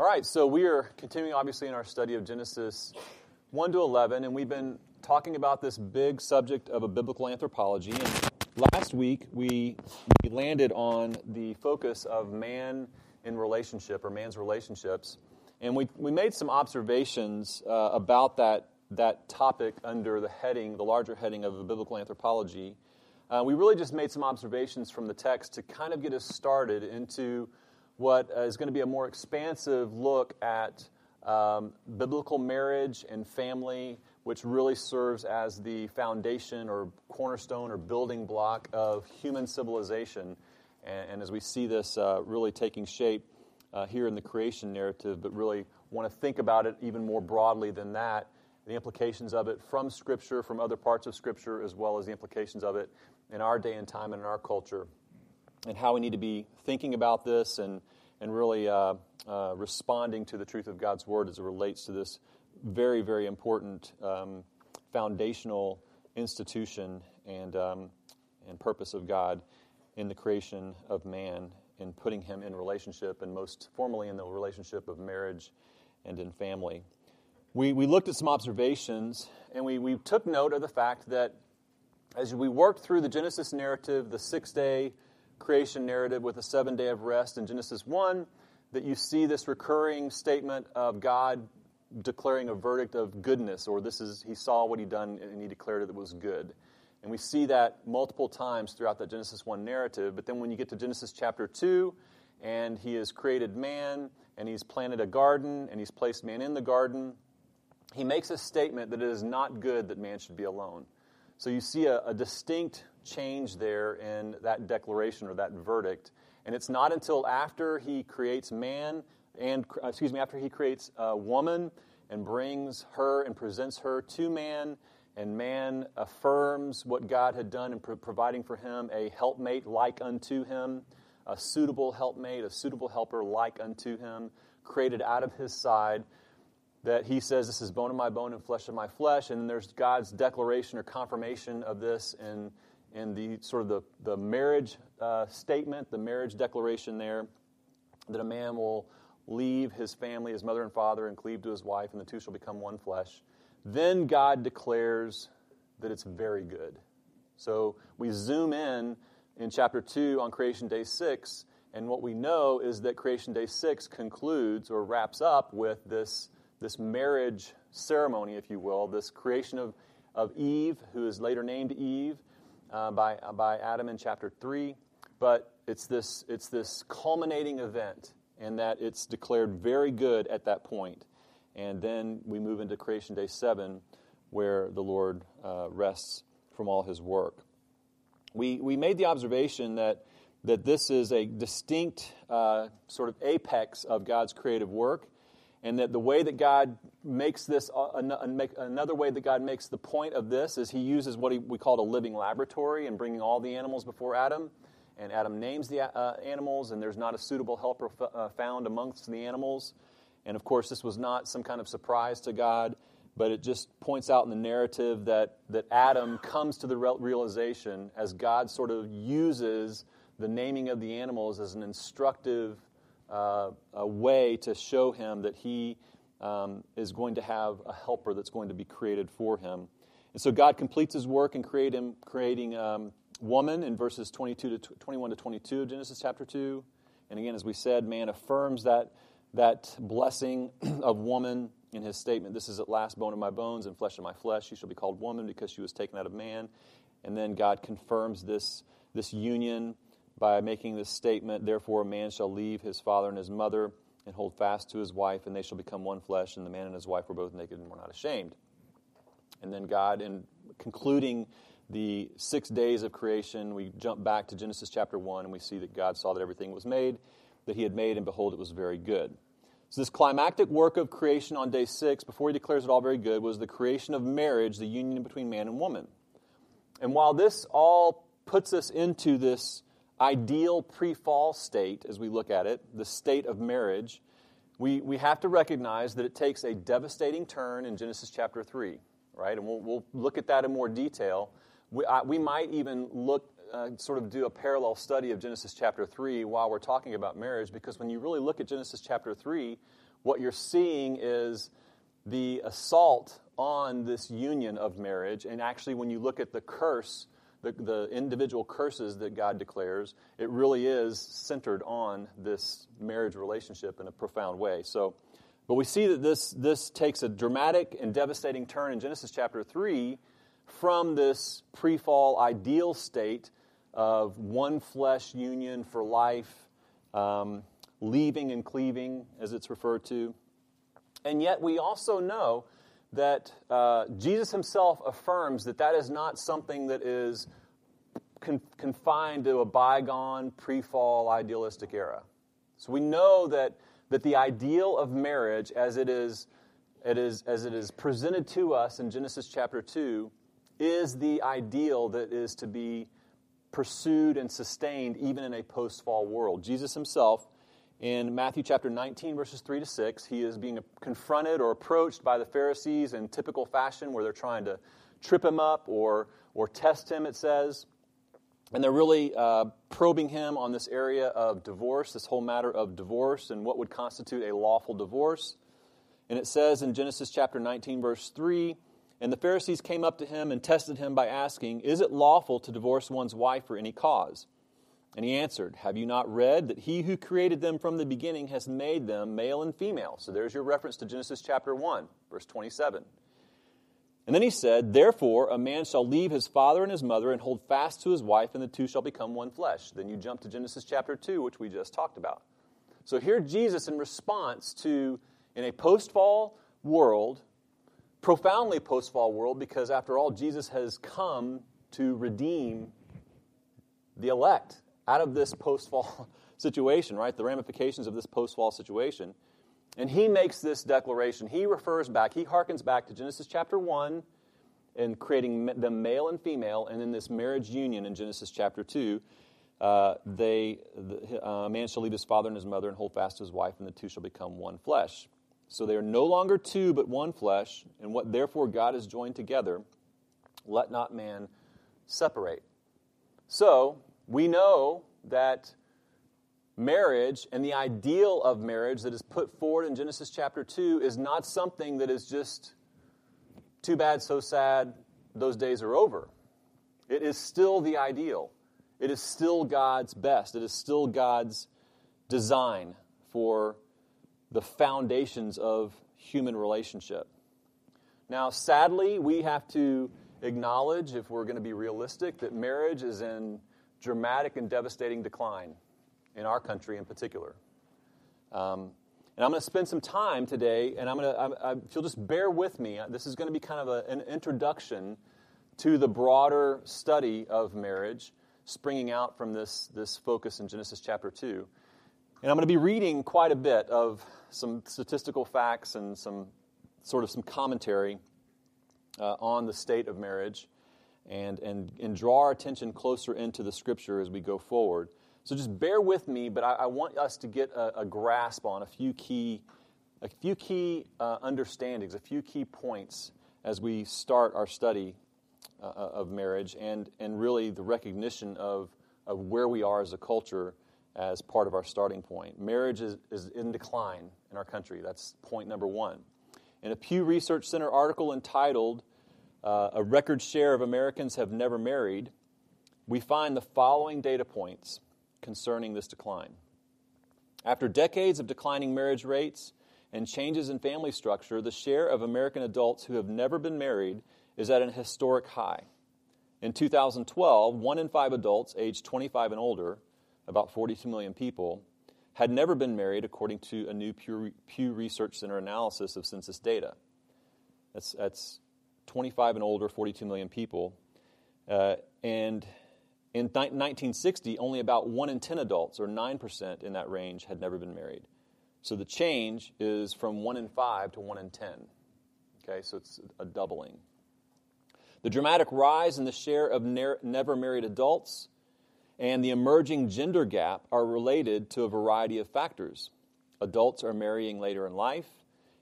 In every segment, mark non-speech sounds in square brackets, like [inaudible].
All right, so we are continuing, obviously, in our study of Genesis 1 to 11, and we've been talking about this big subject of a biblical anthropology. And last week, we, we landed on the focus of man in relationship or man's relationships. And we, we made some observations uh, about that, that topic under the heading, the larger heading of a biblical anthropology. Uh, we really just made some observations from the text to kind of get us started into what is going to be a more expansive look at um, biblical marriage and family, which really serves as the foundation or cornerstone or building block of human civilization. And, and as we see this uh, really taking shape uh, here in the creation narrative, but really want to think about it even more broadly than that the implications of it from Scripture, from other parts of Scripture, as well as the implications of it in our day and time and in our culture, and how we need to be thinking about this and, and really uh, uh, responding to the truth of God's Word as it relates to this very, very important um, foundational institution and, um, and purpose of God in the creation of man in putting him in relationship, and most formally in the relationship of marriage and in family. We, we looked at some observations, and we, we took note of the fact that as we worked through the Genesis narrative, the six day creation narrative with a seven day of rest in Genesis 1, that you see this recurring statement of God declaring a verdict of goodness, or this is, he saw what he'd done and he declared it was good. And we see that multiple times throughout the Genesis 1 narrative. But then when you get to Genesis chapter 2, and he has created man, and he's planted a garden, and he's placed man in the garden, he makes a statement that it is not good that man should be alone. So you see a, a, distinct change there in that declaration or that verdict. And it's not until after he creates man and, uh, excuse me, after he creates a woman and brings her and presents her to man, and man affirms what God had done in pro- providing for him a helpmate like unto him, a suitable helpmate, a suitable helper like unto him, created out of his side that he says, This is bone of my bone and flesh of my flesh. And then there's God's declaration or confirmation of this in, in the sort of the, the marriage uh, statement, the marriage declaration there, that a man will leave his family, his mother and father, and cleave to his wife, and the two shall become one flesh. Then God declares that it's very good. So we zoom in in chapter 2 on creation day 6, and what we know is that creation day 6 concludes or wraps up with this this marriage ceremony, if you will, this creation of, of Eve, who is later named Eve uh, by, uh, by Adam in chapter 3. But it's this, it's this culminating event, and that it's declared very good at that point. And then we move into creation day 7, where the Lord uh, rests from all his work. We, we made the observation that, that this is a distinct uh, sort of apex of God's creative work and that the way that God makes this, uh, another way that God makes the point of this is he uses what we call a living laboratory and bringing all the animals before Adam. And Adam names the uh, animals, and there's not a suitable helper uh, found amongst the animals. And of course, this was not some kind of surprise to God, but it just points out in the narrative that, that Adam comes to the realization as God sort of uses the naming of the animals as an instructive uh, a way to show him that he um, is going to have a helper that's going to be created for him. And so God completes his work in create him, creating um, woman in verses 22 to 21 to 22 of Genesis chapter 2. And again, as we said, man affirms that, that blessing [clears throat] of woman in his statement This is at last bone of my bones and flesh of my flesh. She shall be called woman because she was taken out of man. And then God confirms this, this union by making this statement Therefore, a man shall leave his father and his mother and hold fast to his wife, and they shall become one flesh. And the man and his wife were both naked and were not ashamed. And then God, in concluding the six days of creation, we jump back to Genesis chapter 1, and we see that God saw that everything was made, that he had made, and behold, it was very good. So, this climactic work of creation on day six, before he declares it all very good, was the creation of marriage, the union between man and woman. And while this all puts us into this ideal pre fall state, as we look at it, the state of marriage, we, we have to recognize that it takes a devastating turn in Genesis chapter 3, right? And we'll, we'll look at that in more detail. We, I, we might even look, uh, sort of do a parallel study of Genesis chapter 3 while we're talking about marriage, because when you really look at Genesis chapter 3, what you're seeing is the assault on this union of marriage. And actually, when you look at the curse, the, the individual curses that God declares, it really is centered on this marriage relationship in a profound way. So, but we see that this, this takes a dramatic and devastating turn in Genesis chapter 3 from this pre fall ideal state of one flesh union for life, um, leaving and cleaving, as it's referred to. And yet, we also know that uh, Jesus himself affirms that that is not something that is con- confined to a bygone, pre fall idealistic era. So we know that, that the ideal of marriage, as it, is, it is, as it is presented to us in Genesis chapter 2, is the ideal that is to be pursued and sustained even in a post fall world. Jesus himself, in Matthew chapter 19, verses 3 to 6, he is being confronted or approached by the Pharisees in typical fashion where they're trying to trip him up or, or test him, it says. And they're really uh, probing him on this area of divorce, this whole matter of divorce and what would constitute a lawful divorce. And it says in Genesis chapter 19, verse 3 And the Pharisees came up to him and tested him by asking, Is it lawful to divorce one's wife for any cause? And he answered, Have you not read that he who created them from the beginning has made them male and female? So there's your reference to Genesis chapter 1, verse 27. And then he said, Therefore, a man shall leave his father and his mother and hold fast to his wife, and the two shall become one flesh. Then you jump to Genesis chapter 2, which we just talked about. So here, Jesus, in response to, in a post fall world, profoundly post fall world, because after all, Jesus has come to redeem the elect out of this post fall [laughs] situation, right? The ramifications of this post fall situation. And he makes this declaration. He refers back, he harkens back to Genesis chapter 1 and creating them male and female, and then this marriage union in Genesis chapter 2. Uh, they, the, uh, a man shall leave his father and his mother and hold fast to his wife, and the two shall become one flesh. So they are no longer two, but one flesh, and what therefore God has joined together, let not man separate. So we know that marriage and the ideal of marriage that is put forward in Genesis chapter 2 is not something that is just too bad, so sad, those days are over. It is still the ideal. It is still God's best. It is still God's design for the foundations of human relationship. Now, sadly, we have to acknowledge, if we're going to be realistic, that marriage is in dramatic and devastating decline in our country in particular. Um, and I'm going to spend some time today, and I'm going to, I, I, if you'll just bear with me, this is going to be kind of a, an introduction to the broader study of marriage, springing out from this, this focus in Genesis chapter 2. And I'm going to be reading quite a bit of some statistical facts and some sort of some commentary uh, on the state of marriage and, and, and draw our attention closer into the scripture as we go forward. So just bear with me, but I, I want us to get a, a, grasp on a few key, a few key uh, understandings, a few key points as we start our study uh, uh, of marriage and, and really the recognition of, of where we are as a culture as part of our starting point. Marriage is, is in decline in our country. That's point number one. In a Pew Research Center article entitled uh, A Record Share of Americans Have Never Married, we find the following data points concerning this decline. After decades of declining marriage rates and changes in family structure, the share of American adults who have never been married is at an historic high. In 2012, one in five adults aged 25 and older, about 42 million people, had never been married, according to a new Pew Research Center analysis of census data. That's, that's 25 and older, 42 million people. Uh, and in 1960, only about 1 in 10 adults, or 9% in that range, had never been married. So the change is from 1 in 5 to 1 in 10. Okay, so it's a doubling. The dramatic rise in the share of never married adults and the emerging gender gap are related to a variety of factors. Adults are marrying later in life,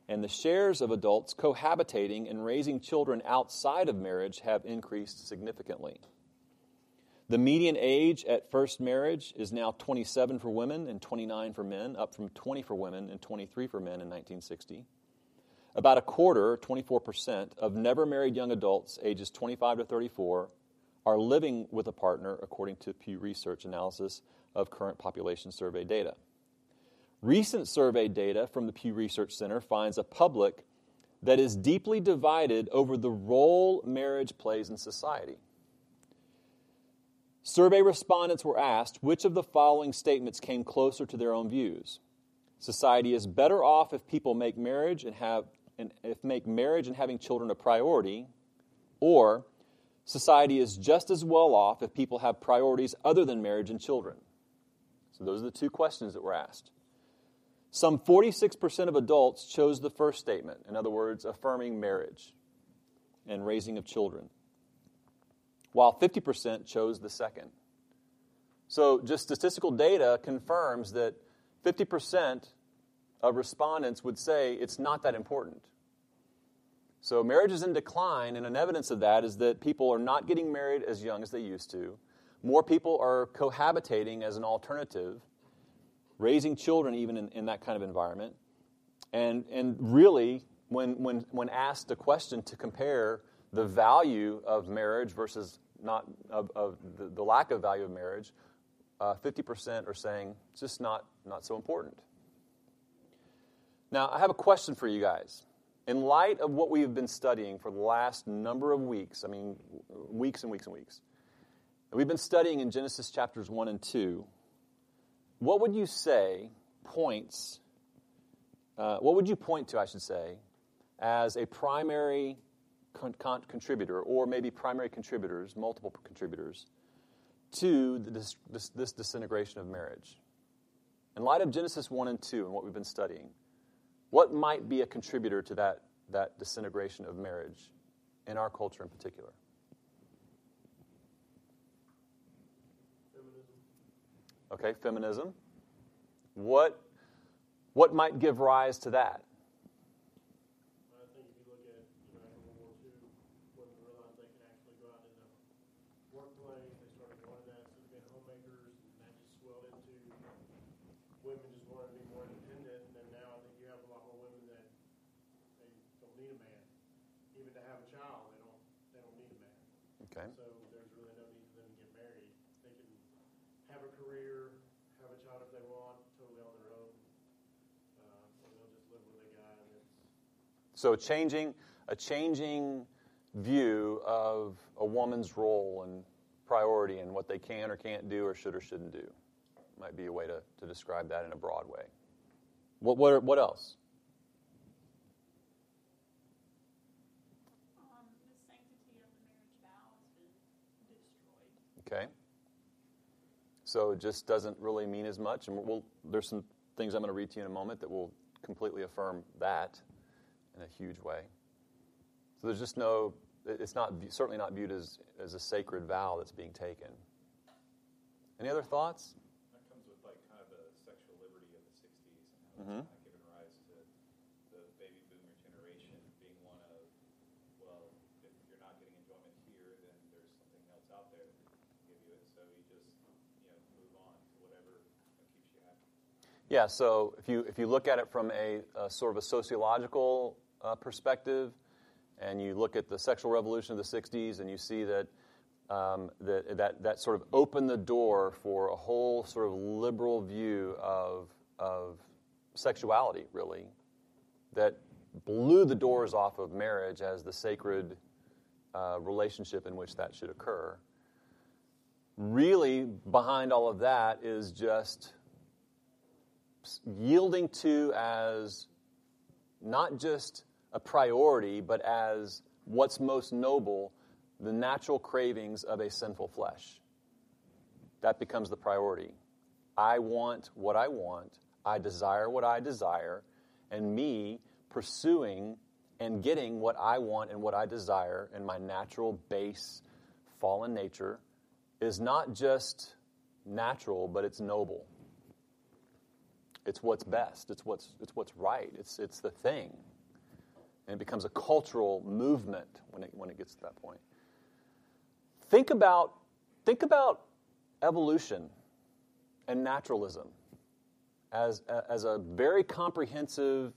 and the shares of adults cohabitating and raising children outside of marriage have increased significantly. The median age at first marriage is now 27 for women and 29 for men, up from 20 for women and 23 for men in 1960. About a quarter, 24%, of never married young adults ages 25 to 34 are living with a partner, according to Pew Research analysis of current population survey data. Recent survey data from the Pew Research Center finds a public that is deeply divided over the role marriage plays in society. Survey respondents were asked which of the following statements came closer to their own views. Society is better off if people make marriage and have and if make marriage and having children a priority, or society is just as well off if people have priorities other than marriage and children. So those are the two questions that were asked. Some 46% of adults chose the first statement, in other words, affirming marriage and raising of children, while 50% chose the second. So, just statistical data confirms that 50% of respondents would say it's not that important. So, marriage is in decline, and an evidence of that is that people are not getting married as young as they used to. More people are cohabitating as an alternative raising children even in, in that kind of environment. And, and really, when, when, when asked a question to compare the value of marriage versus not of, of the, the lack of value of marriage, uh, 50% are saying it's just not, not so important. Now, I have a question for you guys. In light of what we have been studying for the last number of weeks, I mean, weeks and weeks and weeks, we've been studying in Genesis chapters 1 and 2 what would you say points, uh, what would you point to, I should say, as a primary con- con- contributor, or maybe primary contributors, multiple contributors, to this, this, this disintegration of marriage? In light of Genesis 1 and 2 and what we've been studying, what might be a contributor to that, that disintegration of marriage in our culture in particular? Okay, feminism. What, what might give rise to that? I think if you look at, you know, after World War II, women realized they could actually go out in the workplace, they started wanting that instead of being homemakers, and that just swelled into women just wanting to be more independent, and then now I think you have a lot more women that they don't need a man. Even to have a child, they don't, they don't need a man. Okay. So there's really no need for them to get married. They can have a career, have a child if they want, totally on their own. Uh, or they'll just live with a guy and it's So changing a changing view of a woman's role and priority and what they can or can't do or should or shouldn't do might be a way to, to describe that in a broad way. What, what, what else? Um, the sanctity of the marriage vow has been destroyed. Okay. So it just doesn't really mean as much. And we'll, there's some things I'm going to read to you in a moment that will completely affirm that in a huge way. So there's just no, it's not certainly not viewed as, as a sacred vow that's being taken. Any other thoughts? That comes with like kind of the sexual liberty of the '60s and how Mhm. it's kind of given rise to the baby boomer generation being one of, well, if you're not getting enjoyment here, then there's something else out there that can give you it. So you just, you know, move on to whatever keeps you happy. Yeah, so if you, if you look at it from a, a sort of a sociological uh, perspective, and you look at the sexual revolution of the 60s, and you see that, um, that, that, that sort of opened the door for a whole sort of liberal view of, of sexuality, really, that blew the doors off of marriage as the sacred uh, relationship in which that should occur. Really, behind all of that is just yielding to as not just a priority, but as what's most noble, the natural cravings of a sinful flesh. That becomes the priority. I want what I want, I desire what I desire, and me pursuing and getting what I want and what I desire in my natural, base, fallen nature is not just natural, but it's noble. It's what's best. It's what's, it's what's right. It's, it's the thing. And it becomes a cultural movement when it, when it gets to that point. Think about think about evolution and naturalism as, as a very comprehensive,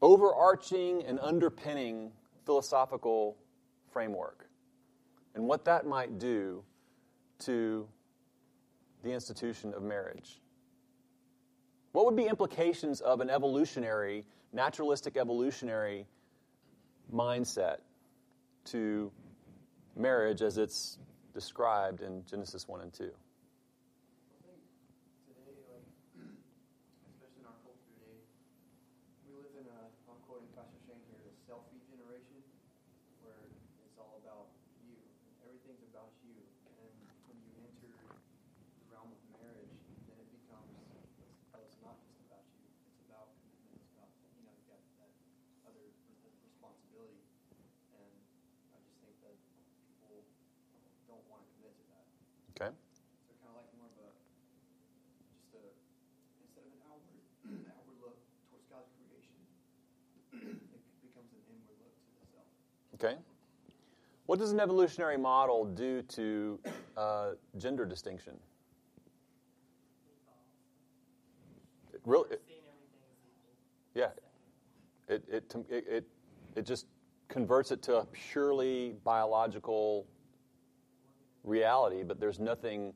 overarching, and underpinning philosophical framework, and what that might do to the institution of marriage. What would be implications of an evolutionary, naturalistic evolutionary mindset to marriage as it's described in Genesis 1 and 2? I think today, like, especially in our culture today, we live in a, I'm quoting Pastor Shane here, a selfie generation where it's all about you. Everything's about you. And when you enter the realm of marriage, then it becomes, oh, it's not just about you. It's about commitment. It's about, you know, you got that other re- responsibility. And I just think that people don't want to commit to that. Okay? So kind of like more of a, just a, instead of an outward, [clears throat] outward look towards God's creation, [clears throat] it becomes an inward look to the self. Okay? What does an evolutionary model do to uh, gender distinction? It really, it- Seeing everything as equal. yeah. It, it, it, it, it just converts it to a purely biological reality, but there's nothing,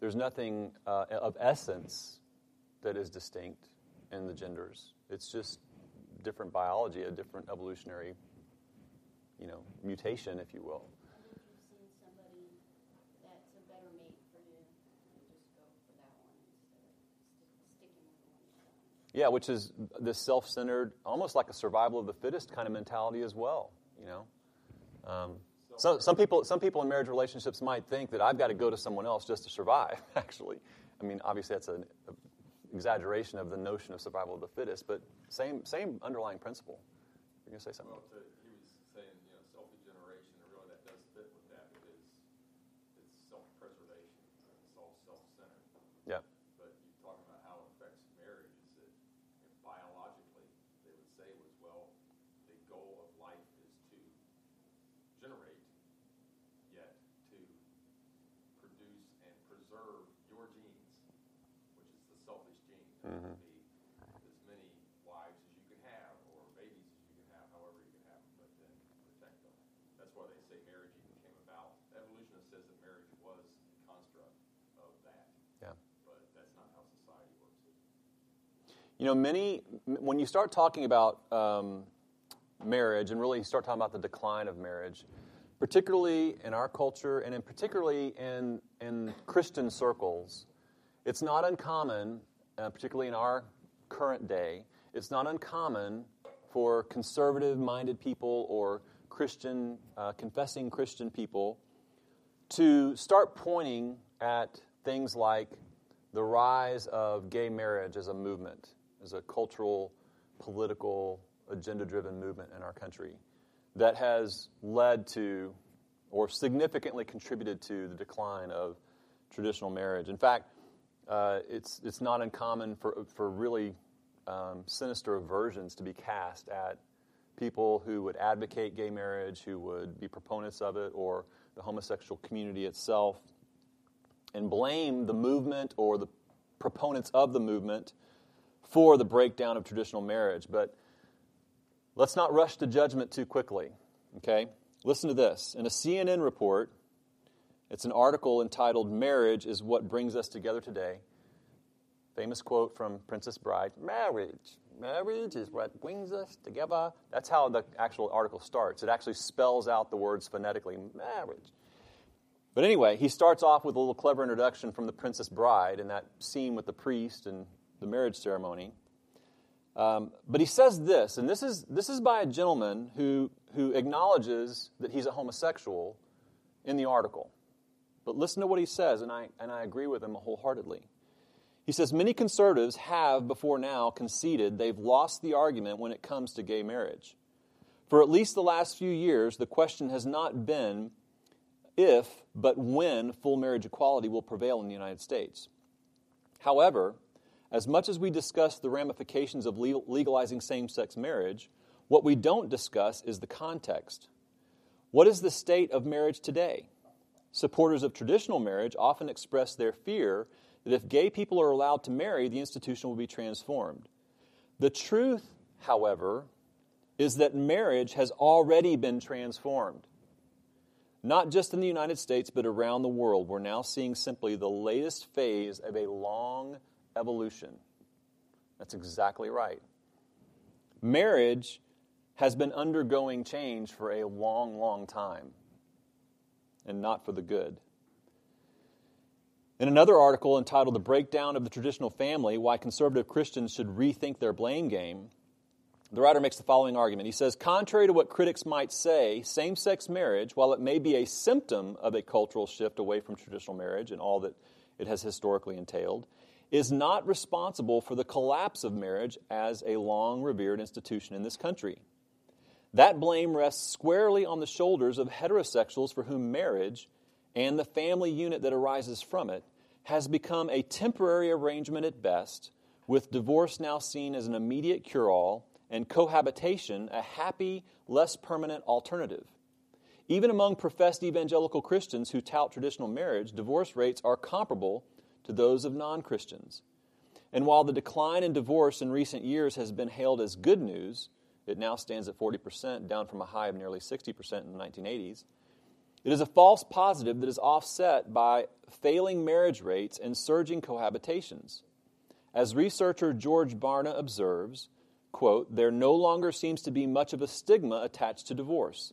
there's nothing uh, of essence that is distinct in the genders. It's just different biology, a different evolutionary, you know, mutation, if you will. I think you've seen somebody that's a better mate for you, you just go for that one instead of sti- sticking with the one you've done. Yeah, which is this self-centered, almost like a survival of the fittest kind of mentality as well. You know, um, some some people some people in marriage relationships might think that I've got to go to someone else just to survive. [laughs] Actually, I mean, obviously that's an exaggeration of the notion of survival of the fittest, but same same underlying principle. You're gonna say something? Well, to, he was saying, you know, self-regeneration, and really that does fit with that because it's self-preservation. It's all self-centered. Yeah. But you're talking about how it affects marriage is that you know, biologically, they would say was, well, the goal of life is to generate, yet to produce and preserve your genes, which is the selfish gene. That would be as many wives as you can have, or babies as you can have, however you can have them, but then protect them. That's why they say marriage even came about. The evolutionist says that marriage was a construct of that, Yeah. but that's not how society works. You know, many, when you start talking about um, marriage and really start talking about the decline of marriage, particularly in our culture and in particularly in, in Christian circles, it's not uncommon, uh, particularly in our current day, it's not uncommon for conservative minded people or Christian, uh, confessing Christian people to start pointing at things like the rise of gay marriage as a movement, as a cultural, political, agenda driven movement in our country that has led to or significantly contributed to the decline of traditional marriage. In fact, uh, it's, it's not uncommon for, for really um, sinister aversions to be cast at people who would advocate gay marriage, who would be proponents of it, or the homosexual community itself, and blame the movement or the proponents of the movement for the breakdown of traditional marriage. But let's not rush to judgment too quickly, okay? Listen to this. In a CNN report, it's an article entitled Marriage is What Brings Us Together Today. Famous quote from Princess Bride Marriage. Marriage is what brings us together. That's how the actual article starts. It actually spells out the words phonetically marriage. But anyway, he starts off with a little clever introduction from the Princess Bride in that scene with the priest and the marriage ceremony. Um, but he says this, and this is, this is by a gentleman who, who acknowledges that he's a homosexual in the article. But listen to what he says, and I, and I agree with him wholeheartedly. He says Many conservatives have, before now, conceded they've lost the argument when it comes to gay marriage. For at least the last few years, the question has not been if, but when, full marriage equality will prevail in the United States. However, as much as we discuss the ramifications of legalizing same sex marriage, what we don't discuss is the context. What is the state of marriage today? Supporters of traditional marriage often express their fear that if gay people are allowed to marry, the institution will be transformed. The truth, however, is that marriage has already been transformed. Not just in the United States, but around the world, we're now seeing simply the latest phase of a long evolution. That's exactly right. Marriage has been undergoing change for a long, long time, and not for the good. In another article entitled The Breakdown of the Traditional Family Why Conservative Christians Should Rethink Their Blame Game, the writer makes the following argument. He says, Contrary to what critics might say, same sex marriage, while it may be a symptom of a cultural shift away from traditional marriage and all that it has historically entailed, is not responsible for the collapse of marriage as a long revered institution in this country. That blame rests squarely on the shoulders of heterosexuals for whom marriage and the family unit that arises from it has become a temporary arrangement at best, with divorce now seen as an immediate cure all and cohabitation a happy, less permanent alternative. Even among professed evangelical Christians who tout traditional marriage, divorce rates are comparable to those of non Christians. And while the decline in divorce in recent years has been hailed as good news, it now stands at 40%, down from a high of nearly 60% in the 1980s. It is a false positive that is offset by failing marriage rates and surging cohabitations. As researcher George Barna observes, quote, there no longer seems to be much of a stigma attached to divorce.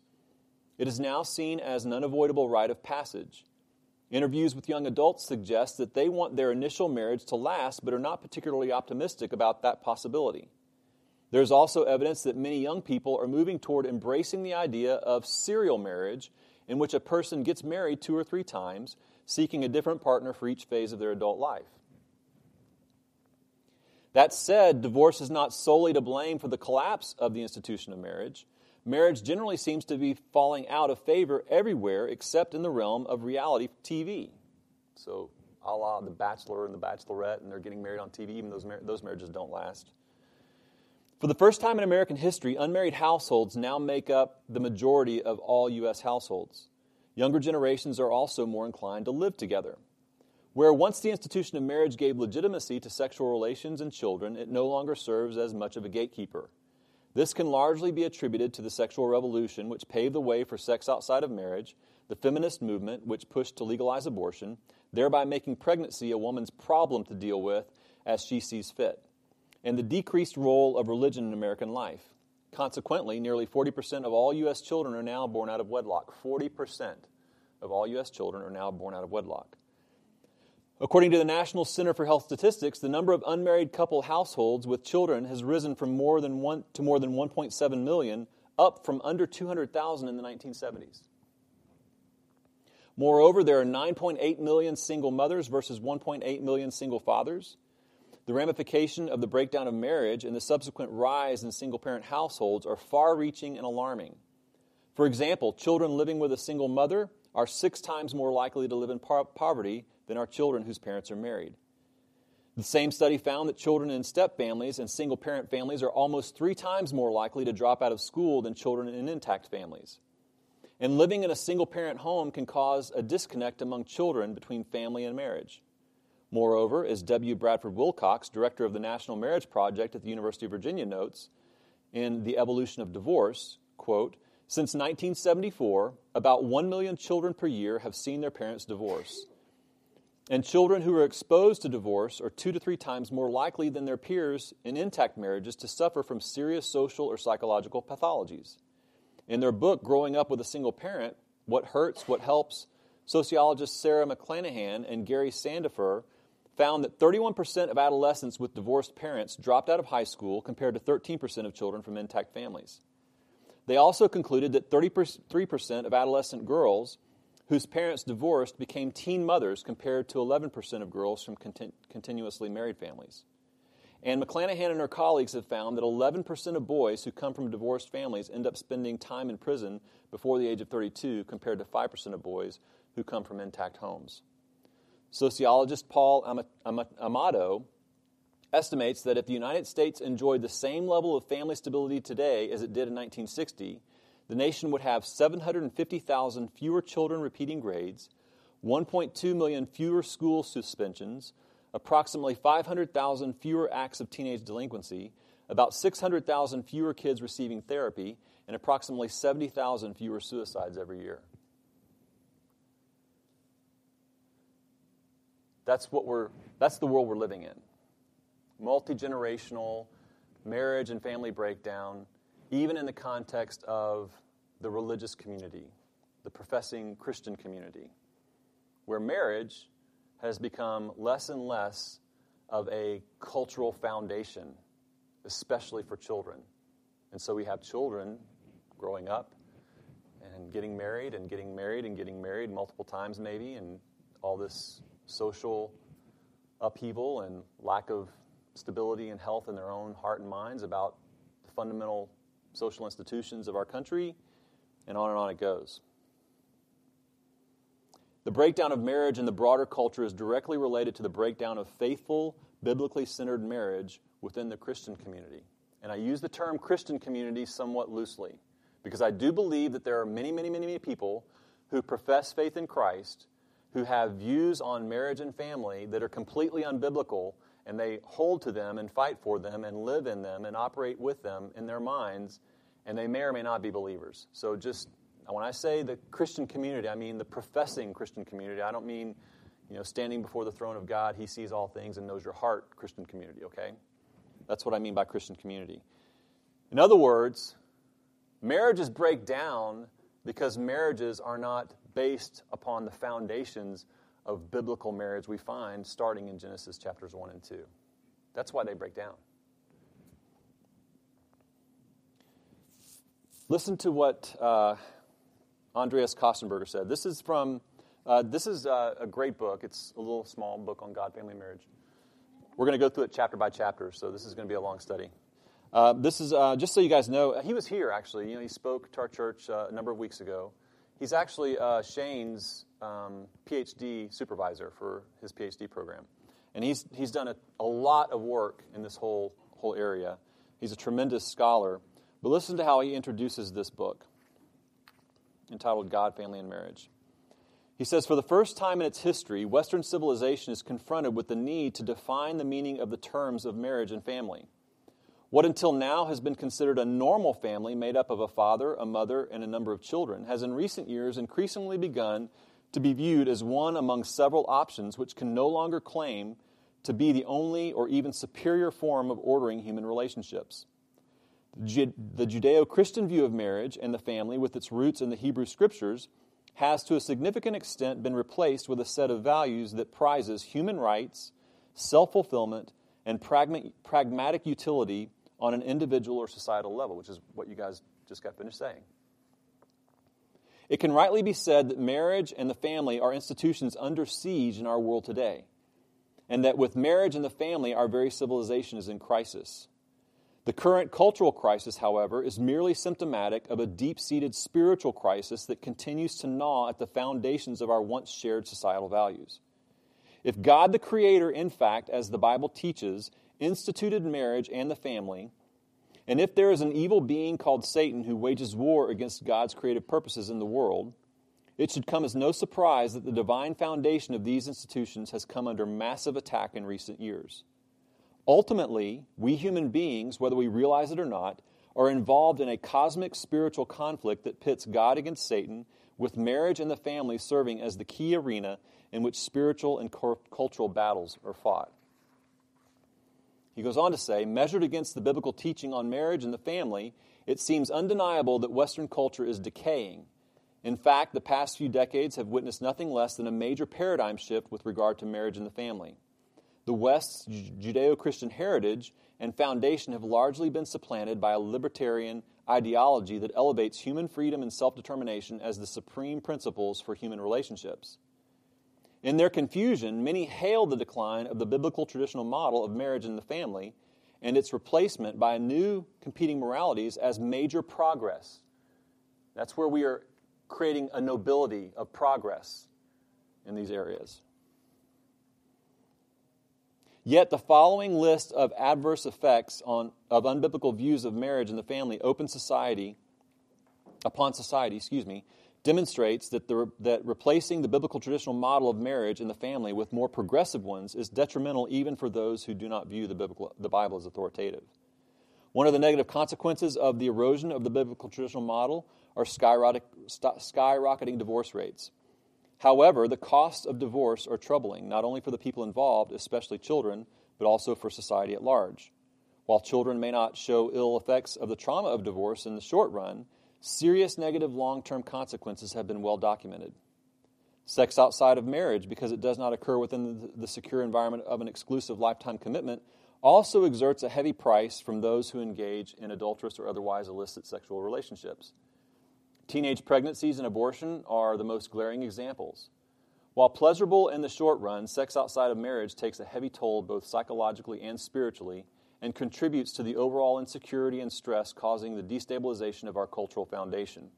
It is now seen as an unavoidable rite of passage. Interviews with young adults suggest that they want their initial marriage to last, but are not particularly optimistic about that possibility. There's also evidence that many young people are moving toward embracing the idea of serial marriage in which a person gets married two or three times, seeking a different partner for each phase of their adult life. That said, divorce is not solely to blame for the collapse of the institution of marriage. Marriage generally seems to be falling out of favor everywhere except in the realm of reality TV. So, a la The Bachelor and The Bachelorette, and they're getting married on TV, even those, mar- those marriages don't last. For the first time in American history, unmarried households now make up the majority of all U.S. households. Younger generations are also more inclined to live together. Where once the institution of marriage gave legitimacy to sexual relations and children, it no longer serves as much of a gatekeeper. This can largely be attributed to the sexual revolution, which paved the way for sex outside of marriage, the feminist movement, which pushed to legalize abortion, thereby making pregnancy a woman's problem to deal with as she sees fit and the decreased role of religion in American life. Consequently, nearly 40% of all U.S. children are now born out of wedlock. 40% of all U.S. children are now born out of wedlock. According to the National Center for Health Statistics, the number of unmarried couple households with children has risen from more than one, to more than 1.7 million, up from under 200,000 in the 1970s. Moreover, there are 9.8 million single mothers versus 1.8 million single fathers. The ramification of the breakdown of marriage and the subsequent rise in single parent households are far reaching and alarming. For example, children living with a single mother are six times more likely to live in par- poverty than are children whose parents are married. The same study found that children in step families and single parent families are almost three times more likely to drop out of school than children in intact families. And living in a single parent home can cause a disconnect among children between family and marriage. Moreover, as W. Bradford Wilcox, director of the National Marriage Project at the University of Virginia, notes in The Evolution of Divorce, quote, since 1974, about 1 million children per year have seen their parents divorce. And children who are exposed to divorce are two to three times more likely than their peers in intact marriages to suffer from serious social or psychological pathologies. In their book, Growing Up with a Single Parent What Hurts, What Helps, sociologists Sara McLanahan and Gary Sandefur found that 31% of adolescents with divorced parents dropped out of high school compared to 13% of children from intact families. They also concluded that 33% of adolescent girls whose parents divorced became teen mothers compared to 11% of girls from continu- continuously married families. And McLanahan and her colleagues have found that 11% of boys who come from divorced families end up spending time in prison before the age of 32 compared to 5% of boys who come from intact homes. Sociologist Paul Amato estimates that if the United States enjoyed the same level of family stability today as it did in 1960, the nation would have 750,000 fewer children repeating grades, 1.2 million fewer school suspensions, approximately 500,000 fewer acts of teenage delinquency, about 600,000 fewer kids receiving therapy, and approximately 70,000 fewer suicides every year. That's what we're that's the world we're living in. Multi-generational marriage and family breakdown, even in the context of the religious community, the professing Christian community, where marriage has become less and less of a cultural foundation, especially for children. And so we have children growing up and getting married and getting married and getting married multiple times, maybe, and all this social upheaval and lack of stability and health in their own heart and minds about the fundamental social institutions of our country, and on and on it goes. The breakdown of marriage in the broader culture is directly related to the breakdown of faithful, biblically centered marriage within the Christian community. And I use the term Christian community somewhat loosely because I do believe that there are many, many, many, many people who profess faith in Christ who have views on marriage and family that are completely unbiblical and they hold to them and fight for them and live in them and operate with them in their minds and they may or may not be believers. So just when I say the Christian community, I mean the professing Christian community. I don't mean, you know, standing before the throne of God, he sees all things and knows your heart Christian community, okay? That's what I mean by Christian community. In other words, marriages break down because marriages are not based upon the foundations of biblical marriage we find starting in Genesis chapters 1 and 2. That's why they break down. Listen to what uh, Andreas Kostenberger said. This is from, uh, this is uh, a great book. It's a little small book on God, family, marriage. We're going to go through it chapter by chapter, so this is going to be a long study. Uh, this is, uh, just so you guys know, he was here actually. You know, he spoke to our church uh, a number of weeks ago. He's actually uh, Shane's um, PhD supervisor for his PhD program. And he's, he's done a, a lot of work in this whole, whole area. He's a tremendous scholar. But listen to how he introduces this book entitled God, Family, and Marriage. He says, For the first time in its history, Western civilization is confronted with the need to define the meaning of the terms of marriage and family. What until now has been considered a normal family made up of a father, a mother, and a number of children has in recent years increasingly begun to be viewed as one among several options which can no longer claim to be the only or even superior form of ordering human relationships. The Judeo Christian view of marriage and the family, with its roots in the Hebrew Scriptures, has to a significant extent been replaced with a set of values that prizes human rights, self fulfillment, and pragmatic utility on an individual or societal level, which is what you guys just got finished saying. It can rightly be said that marriage and the family are institutions under siege in our world today, and that with marriage and the family, our very civilization is in crisis. The current cultural crisis, however, is merely symptomatic of a deep seated spiritual crisis that continues to gnaw at the foundations of our once shared societal values. If God the Creator, in fact, as the Bible teaches, instituted marriage and the family, and if there is an evil being called Satan who wages war against God's creative purposes in the world, it should come as no surprise that the divine foundation of these institutions has come under massive attack in recent years. Ultimately, we human beings, whether we realize it or not, are involved in a cosmic spiritual conflict that pits God against Satan, with marriage and the family serving as the key arena in which spiritual and cultural battles are fought. He goes on to say, measured against the biblical teaching on marriage and the family, it seems undeniable that Western culture is decaying. In fact, the past few decades have witnessed nothing less than a major paradigm shift with regard to marriage and the family. The West's Judeo Christian heritage and foundation have largely been supplanted by a libertarian ideology that elevates human freedom and self determination as the supreme principles for human relationships. In their confusion, many hailed the decline of the biblical traditional model of marriage and the family and its replacement by new competing moralities as major progress. That's where we are creating a nobility of progress in these areas. Yet the following list of adverse effects on, of unbiblical views of marriage and the family open society upon society, excuse me, demonstrates that, the, that replacing the biblical traditional model of marriage and the family with more progressive ones is detrimental even for those who do not view the, biblical, the Bible as authoritative. One of the negative consequences of the erosion of the biblical traditional model are skyrocketing divorce rates. However, the costs of divorce are troubling, not only for the people involved, especially children, but also for society at large. While children may not show ill effects of the trauma of divorce in the short run, serious negative long term consequences have been well documented. Sex outside of marriage, because it does not occur within the secure environment of an exclusive lifetime commitment, also exerts a heavy price from those who engage in adulterous or otherwise illicit sexual relationships. Teenage pregnancies and abortion are the most glaring examples. While pleasurable in the short run, sex outside of marriage takes a heavy toll both psychologically and spiritually and contributes to the overall insecurity and stress causing the destabilization of our cultural foundation.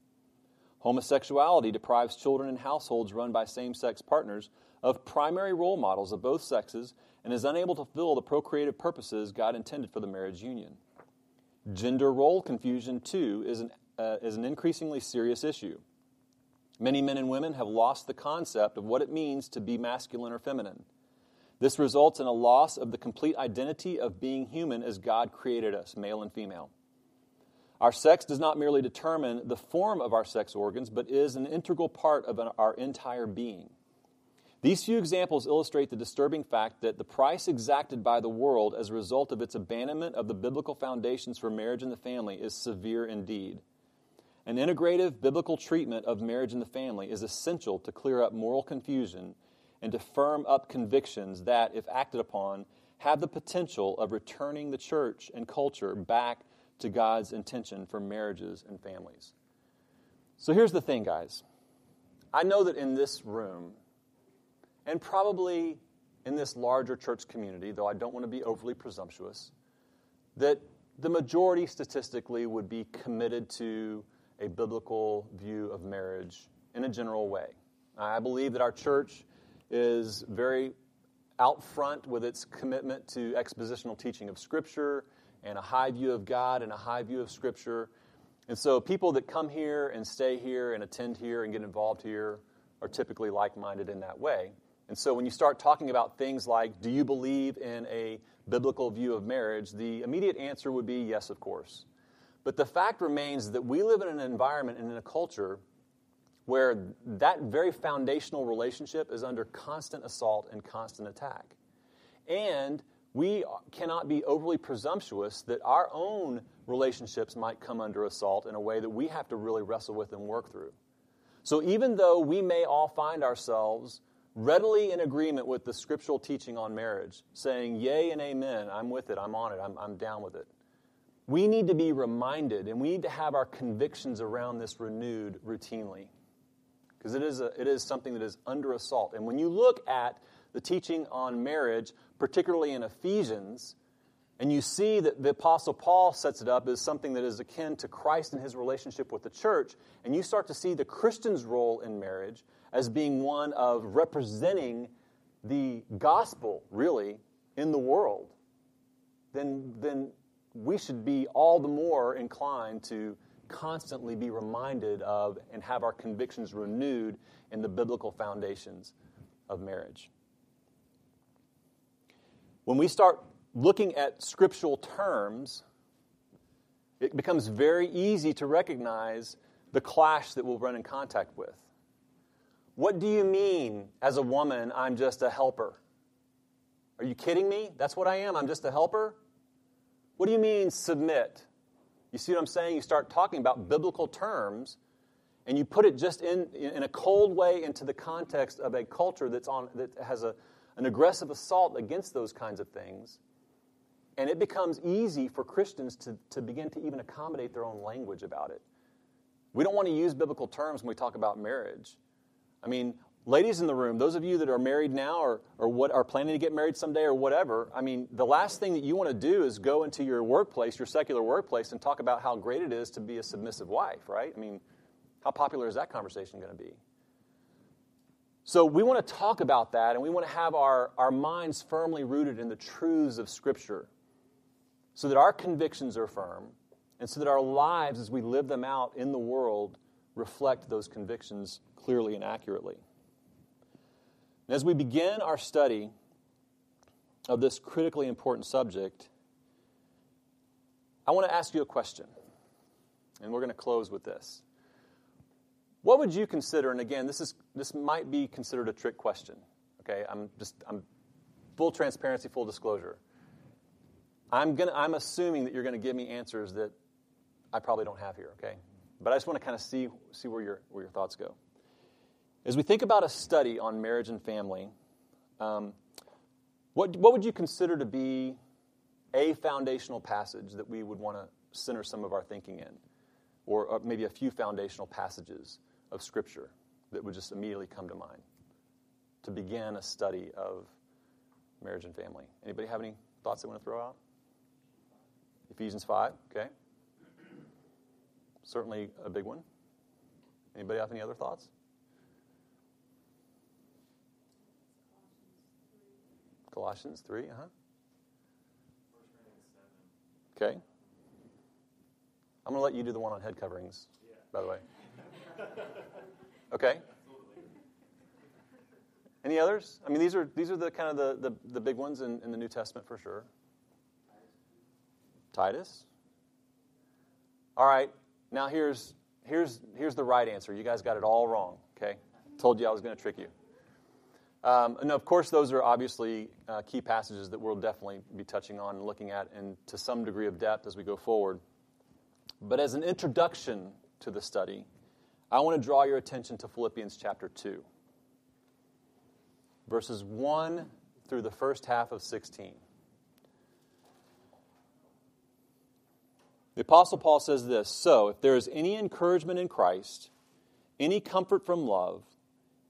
Homosexuality deprives children in households run by same sex partners of primary role models of both sexes and is unable to fulfill the procreative purposes God intended for the marriage union. Gender role confusion, too, is an, uh, is an increasingly serious issue. Many men and women have lost the concept of what it means to be masculine or feminine. This results in a loss of the complete identity of being human as God created us, male and female. Our sex does not merely determine the form of our sex organs, but is an integral part of an, our entire being. These few examples illustrate the disturbing fact that the price exacted by the world as a result of its abandonment of the biblical foundations for marriage and the family is severe indeed. An integrative biblical treatment of marriage and the family is essential to clear up moral confusion and to firm up convictions that, if acted upon, have the potential of returning the church and culture back to God's intention for marriages and families. So here's the thing, guys. I know that in this room, and probably in this larger church community, though I don't want to be overly presumptuous, that the majority statistically would be committed to a biblical view of marriage in a general way. I believe that our church is very out front with its commitment to expositional teaching of Scripture and a high view of God and a high view of Scripture. And so people that come here and stay here and attend here and get involved here are typically like minded in that way. And so when you start talking about things like, do you believe in a biblical view of marriage, the immediate answer would be yes, of course. But the fact remains that we live in an environment and in a culture where that very foundational relationship is under constant assault and constant attack. And we cannot be overly presumptuous that our own relationships might come under assault in a way that we have to really wrestle with and work through. So, even though we may all find ourselves readily in agreement with the scriptural teaching on marriage, saying, Yea and Amen, I'm with it, I'm on it, I'm, I'm down with it, we need to be reminded and we need to have our convictions around this renewed routinely because it is, it is something that is under assault. And when you look at the teaching on marriage, particularly in Ephesians, and you see that the Apostle Paul sets it up as something that is akin to Christ and his relationship with the church, and you start to see the Christian's role in marriage as being one of representing the gospel, really, in the world, then, then we should be all the more inclined to constantly be reminded of and have our convictions renewed in the biblical foundations of marriage. When we start looking at scriptural terms, it becomes very easy to recognize the clash that we'll run in contact with. What do you mean, as a woman, I'm just a helper? Are you kidding me? That's what I am. I'm just a helper? What do you mean, submit? You see what I'm saying? You start talking about biblical terms and you put it just in, in a cold way into the context of a culture that's on, that has a, an aggressive assault against those kinds of things. And it becomes easy for Christians to, to begin to even accommodate their own language about it. We don't want to use biblical terms when we talk about marriage. I mean, ladies in the room, those of you that are married now or, or what are planning to get married someday or whatever, I mean, the last thing that you want to do is go into your workplace, your secular workplace, and talk about how great it is to be a submissive wife, right? I mean, how popular is that conversation going to be? So we want to talk about that and we want to have our, our minds firmly rooted in the truths of Scripture so that our convictions are firm and so that our lives, as we live them out in the world, reflect those convictions clearly and accurately. As we begin our study of this critically important subject, I want to ask you a question. And we're going to close with this. What would you consider, and again, this, is, this might be considered a trick question. Okay, I'm just, I'm full transparency, full disclosure. I'm, gonna, I'm assuming that you're going to give me answers that I probably don't have here, okay? But I just want to kind of see, see where, your, where your thoughts go. As we think about a study on marriage and family, um, what, what would you consider to be a foundational passage that we would want to center some of our thinking in? Or, or maybe a few foundational passages of Scripture that would just immediately come to mind to begin a study of marriage and family. Anybody have any thoughts they want to throw out? Ephesians 5, okay. Certainly a big one. Anybody have any other thoughts? Colossians 3, uh huh. Okay. I'm going to let you do the one on head coverings, by the way. [laughs] Okay. Any others? I mean, these are these are the kind of the, the, the big ones in, in the New Testament for sure. Titus. All right. Now here's here's here's the right answer. You guys got it all wrong. Okay. Told you I was going to trick you. Um, and of course, those are obviously uh, key passages that we'll definitely be touching on and looking at in to some degree of depth as we go forward. But as an introduction to the study, I want to draw your attention to Philippians chapter 2, verses 1 through the first half of 16. The Apostle Paul says this So, if there is any encouragement in Christ, any comfort from love,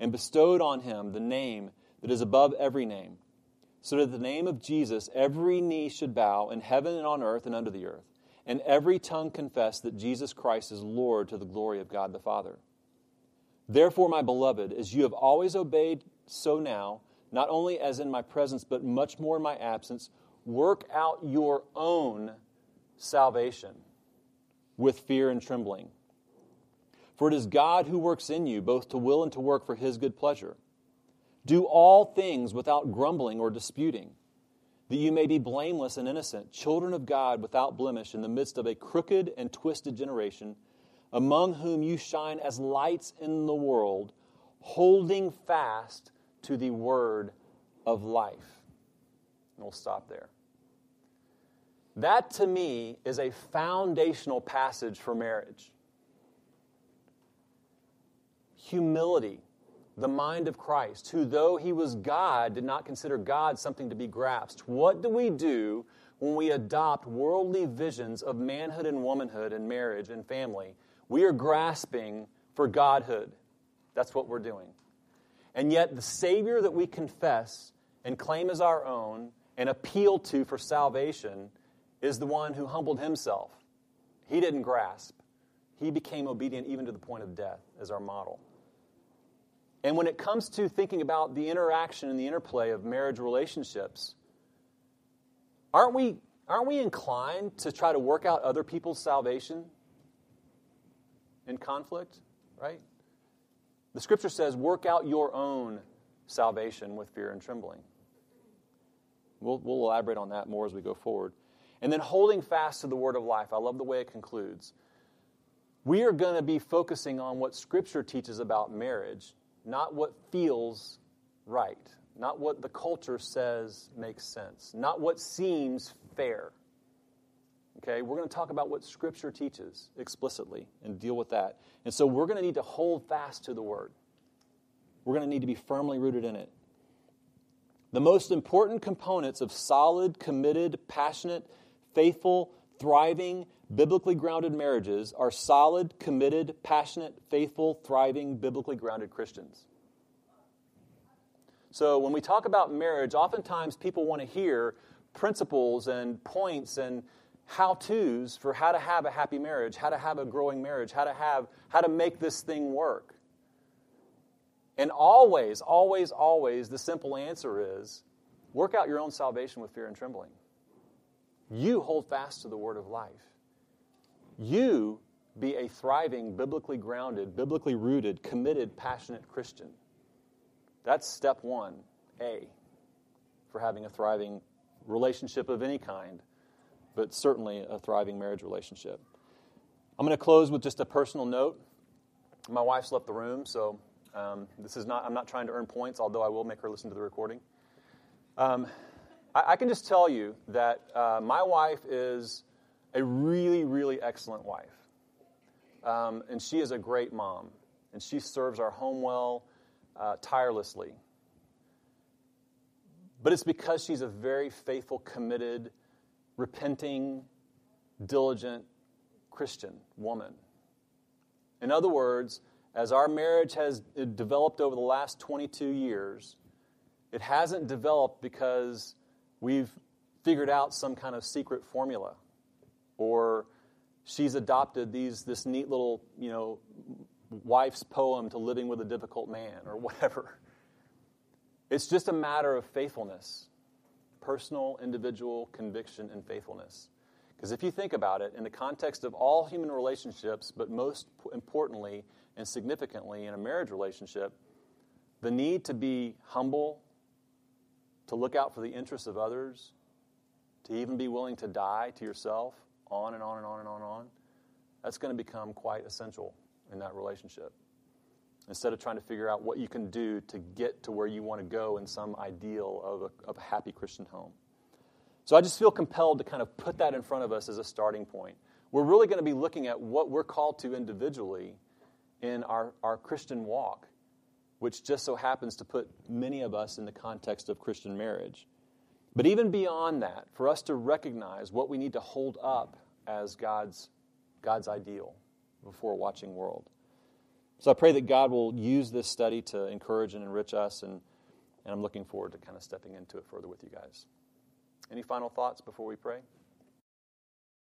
and bestowed on him the name that is above every name, so that the name of Jesus every knee should bow in heaven and on earth and under the earth, and every tongue confess that Jesus Christ is Lord to the glory of God the Father. Therefore, my beloved, as you have always obeyed, so now, not only as in my presence, but much more in my absence, work out your own salvation with fear and trembling. For it is God who works in you, both to will and to work for his good pleasure. Do all things without grumbling or disputing, that you may be blameless and innocent, children of God without blemish, in the midst of a crooked and twisted generation, among whom you shine as lights in the world, holding fast to the word of life. And we'll stop there. That to me is a foundational passage for marriage. Humility, the mind of Christ, who, though he was God, did not consider God something to be grasped. What do we do when we adopt worldly visions of manhood and womanhood and marriage and family? We are grasping for Godhood. That's what we're doing. And yet, the Savior that we confess and claim as our own and appeal to for salvation is the one who humbled himself. He didn't grasp, he became obedient even to the point of death as our model. And when it comes to thinking about the interaction and the interplay of marriage relationships, aren't we, aren't we inclined to try to work out other people's salvation in conflict, right? The scripture says, work out your own salvation with fear and trembling. We'll, we'll elaborate on that more as we go forward. And then holding fast to the word of life. I love the way it concludes. We are going to be focusing on what Scripture teaches about marriage not what feels right, not what the culture says makes sense, not what seems fair. Okay, we're going to talk about what Scripture teaches explicitly and deal with that. And so we're going to need to hold fast to the Word. We're going to need to be firmly rooted in it. The most important components of solid, committed, passionate, faithful, thriving, biblically grounded marriages are solid, committed, passionate, faithful, thriving, biblically grounded Christians. So when we talk about marriage, oftentimes people want to hear principles and points and how to's for how to have a happy marriage, how to have a growing marriage, how to have how to make this thing work. And always, always, always, the simple answer is work out your own salvation with fear and trembling. You hold fast to the word of life. You be a thriving, biblically grounded, biblically rooted, committed, passionate Christian. That's step one, A, for having a thriving relationship of any kind, but certainly a thriving marriage relationship. I'm going to close with just a personal note. My wife's left the room, so um, this is not, I'm not trying to earn points, although I will make her listen to the recording. Um, I, I, can just tell you that uh, my wife is a really, really excellent wife. Um, and she is a great mom. And she serves our home well uh, tirelessly. But it's because she's a very faithful, committed, repenting, diligent Christian woman. In other words, as our marriage has developed over the last 22 years, it hasn't developed because we've figured out some kind of secret formula or she's adopted these this neat little, you know, wife's poem to living with a difficult man or whatever. It's just a matter of faithfulness, personal, individual conviction and faithfulness. Because if you think about it, in the context of all human relationships, but most importantly and significantly in a marriage relationship, the need to be humble, to look out for the interests of others, to even be willing to die to yourself, on and on and on and on and on, that's going to become quite essential in that relationship. Instead of trying to figure out what you can do to get to where you want to go in some ideal of a, of a happy Christian home. So I just feel compelled to kind of put that in front of us as a starting point. We're really going to be looking at what we're called to individually in our, our Christian walk, which just so happens to put many of us in the context of Christian marriage. But even beyond that, for us to recognize what we need to hold up as God's, God's ideal before watching world. So I pray that God will use this study to encourage and enrich us, and, and I'm looking forward to kind of stepping into it further with you guys. Any final thoughts before we pray?